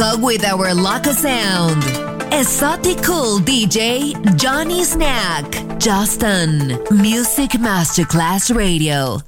With our Loco sound. Esoticool DJ Johnny Snack. Justin. Music Masterclass Radio.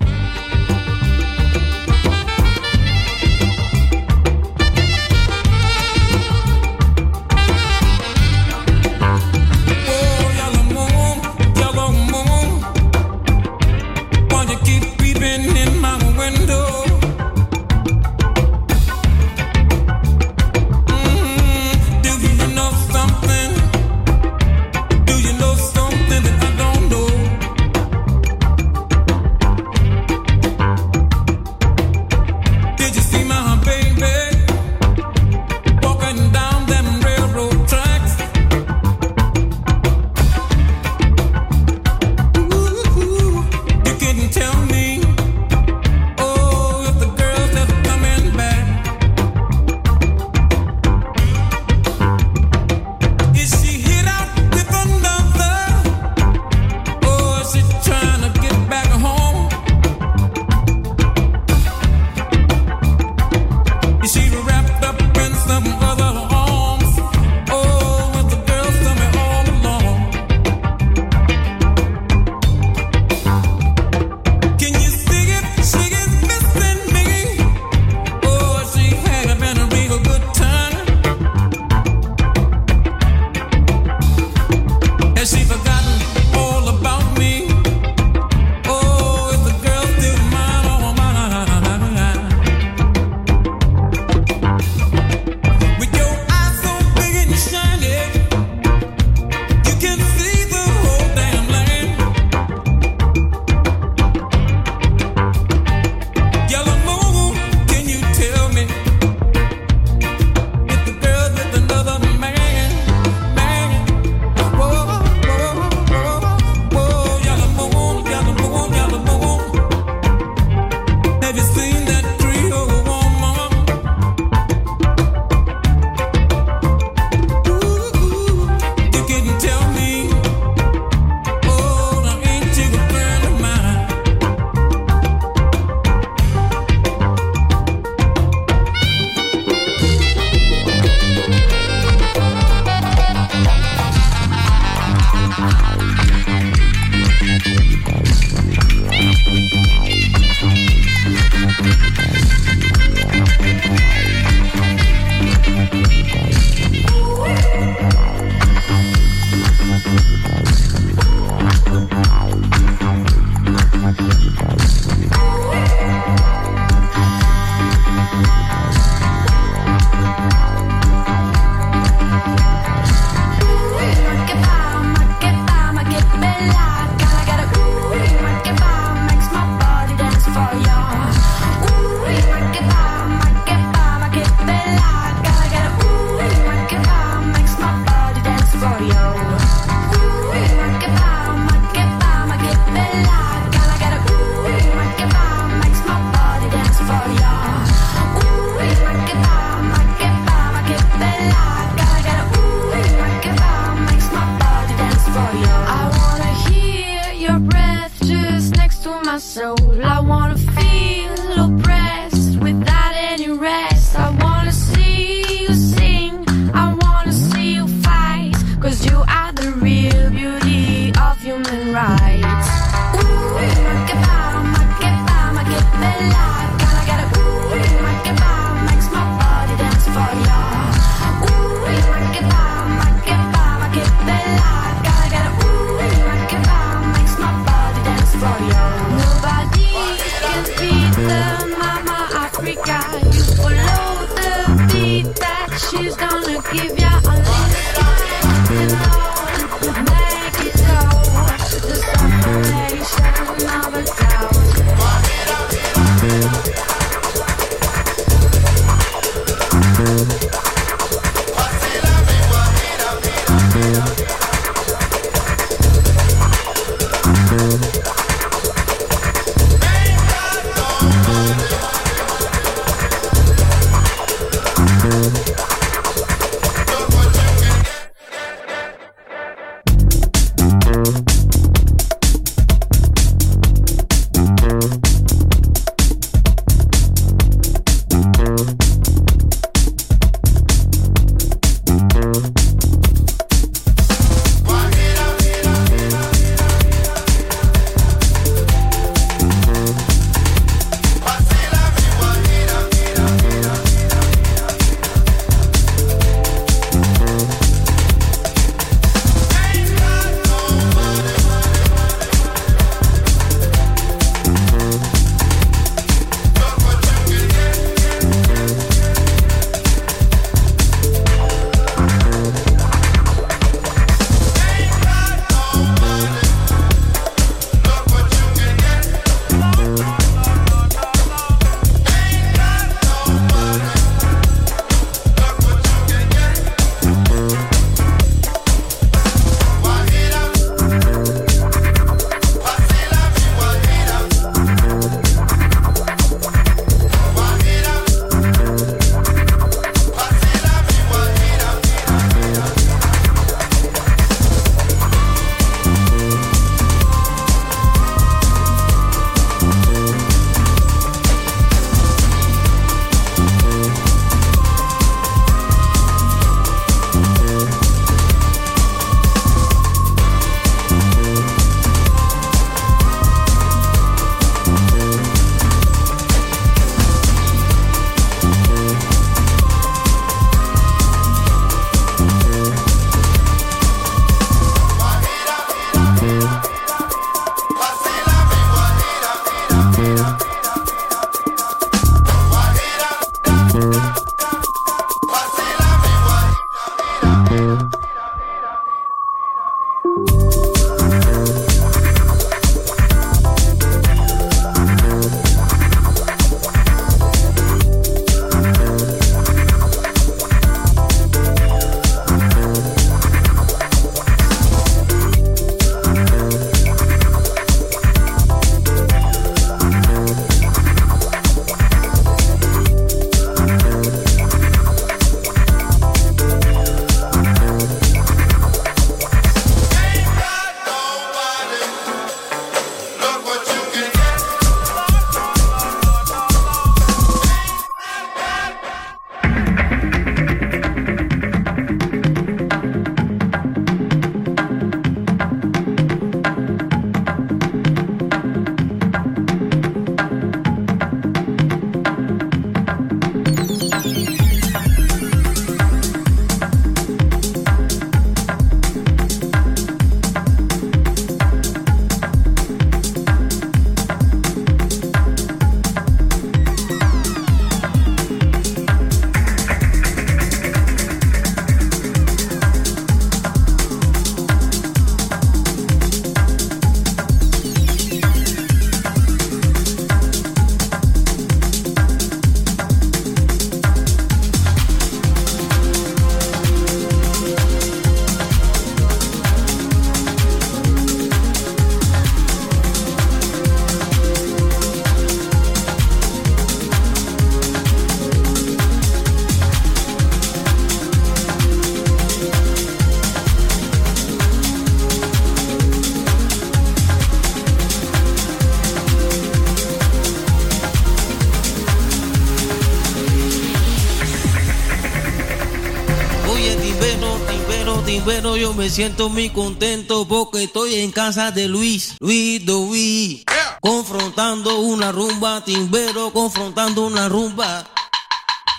Timbero, yo me siento muy contento porque estoy en casa de Luis, Luis Dovi, confrontando una rumba, timbero, confrontando una rumba.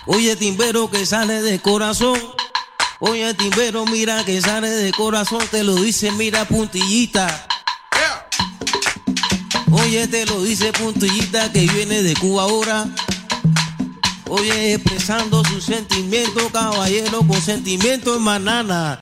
Oye, timbero que sale de corazón. Oye, timbero, mira que sale de corazón, te lo dice, mira puntillita. Oye, te lo dice puntillita que viene de Cuba ahora. Oye, expresando su sentimiento, caballero, con sentimiento en manana.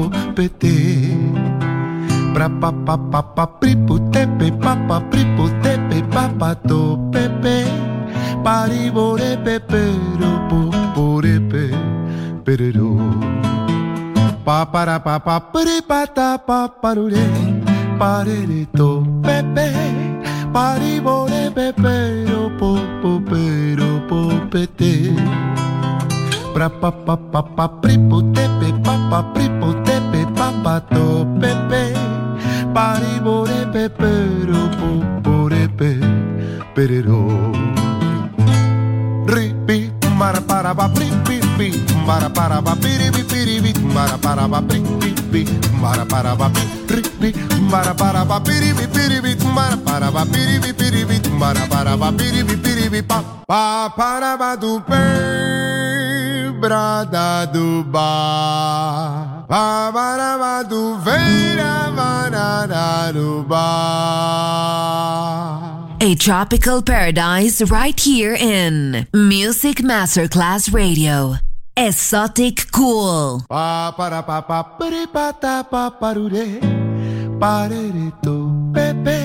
Po pete pra pa pa pa pa pri pu tepe pa pa pri pu tepe pa pa to pepe pari bore pepe ro po pore pe pero pa para pa pa pri pa ta pa parere to pepe Paribore pepero po po pero po pete Pra pa pa pa pa pripo tepe pa pa pripo tepe pa pa pepe Paribore pepero po pore pe perero. Ripi mara para pa pripi pi mara para pa piribi piribi mara para pa pripi pi mara para pa ripi mara para pa piribi piribi mara para pa piribi piribi mara para pa piribi piribi pa pa para pa tu pe brada do ba pa para pa tu vera banana do ba A tropical paradise right here in Music Masterclass Radio. Esoticool. Pa para pa pa pere pa ta pa parure parere to pepe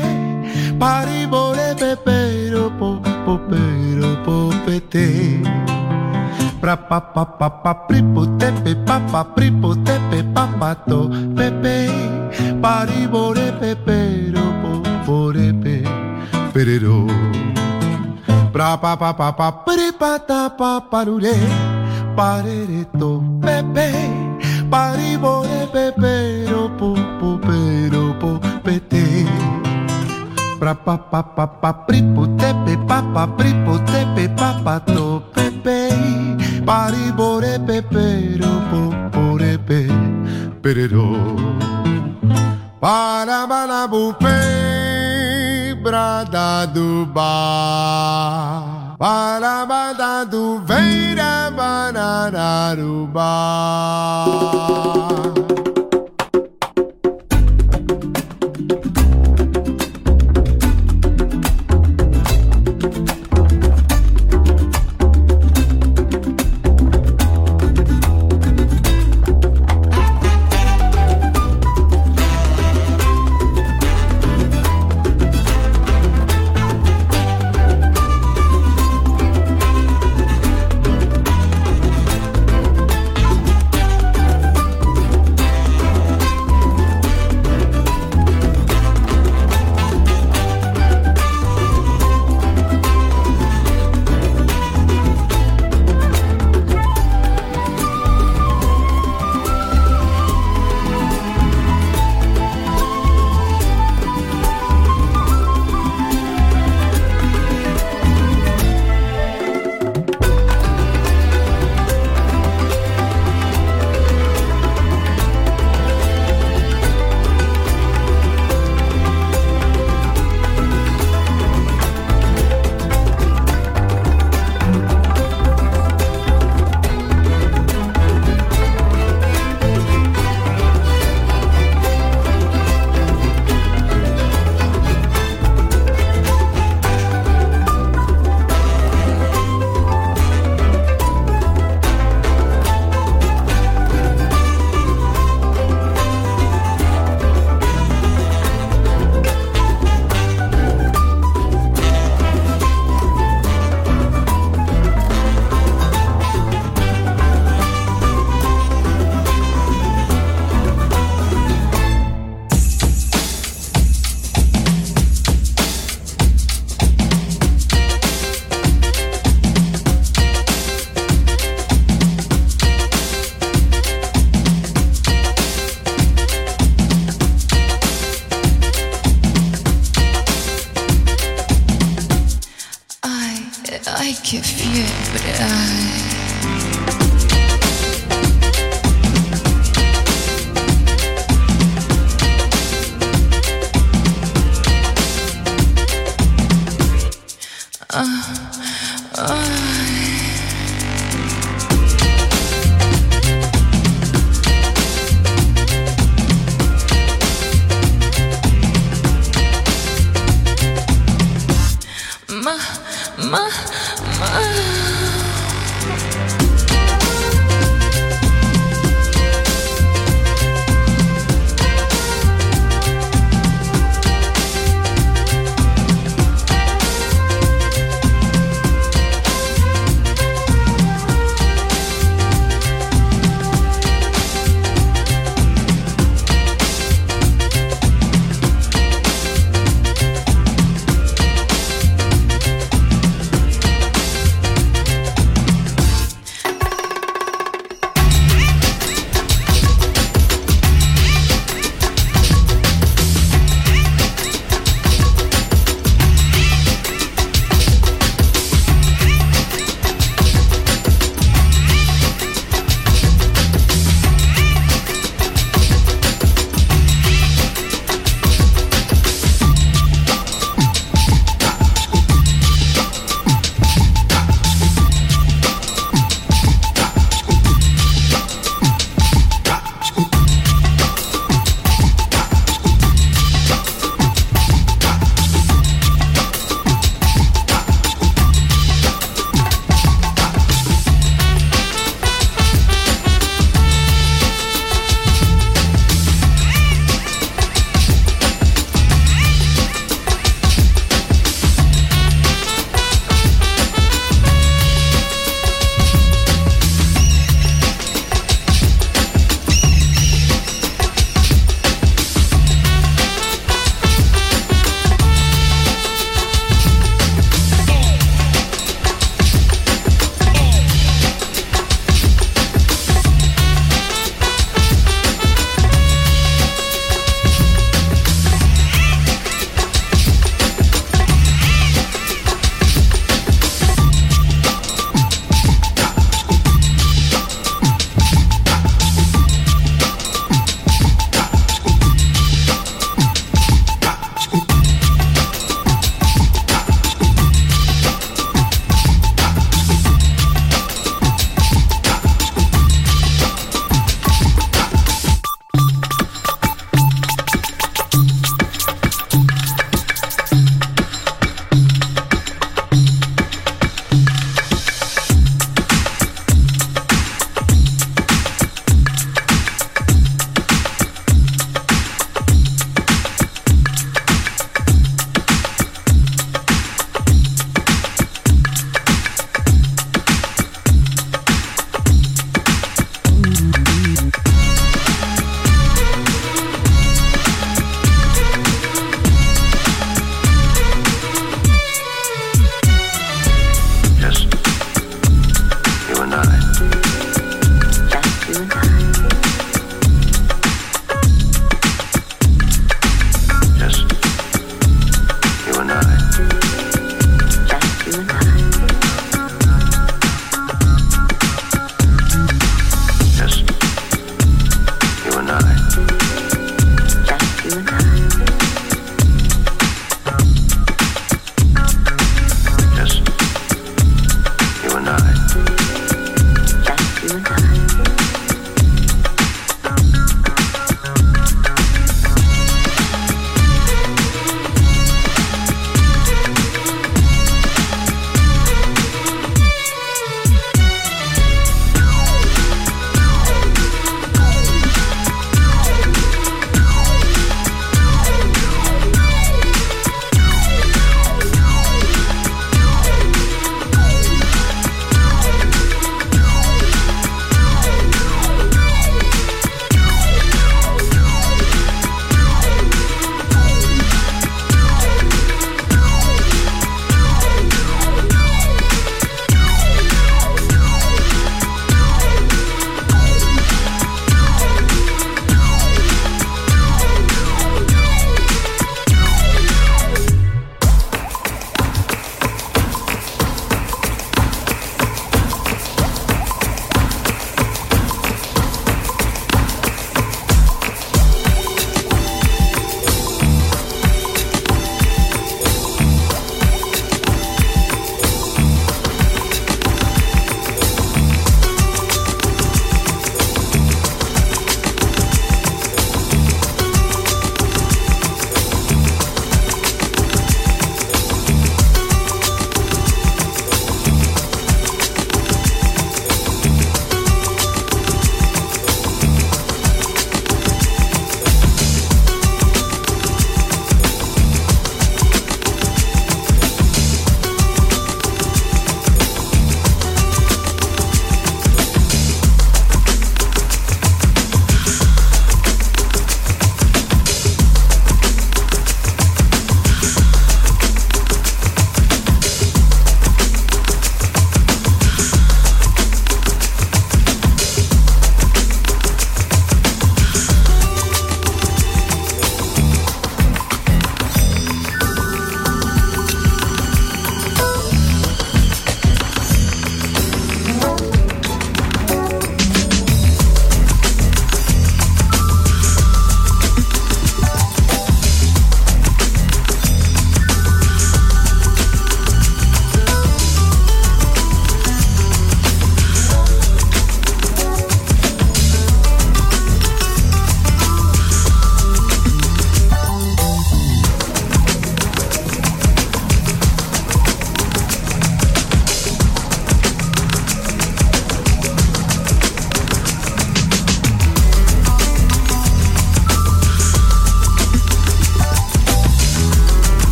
pari bore pepe ro po po pero po pete pra pa pa pa pa pri po pe papa pripote tepe papato pepe. Paribore pepero popore pe perero pra pa pa pa pa pre pa ta pa parure parereto pepe. Paribore pepero po popete pra pa pa pa pa pripote pe papa pripote pe papato pererô. Parabalabupê, brada do bar. Parabada do veira, bananarubá.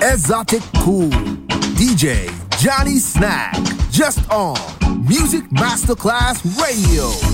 Exotic cool. DJ Johnny Snack, just on Music Masterclass Radio.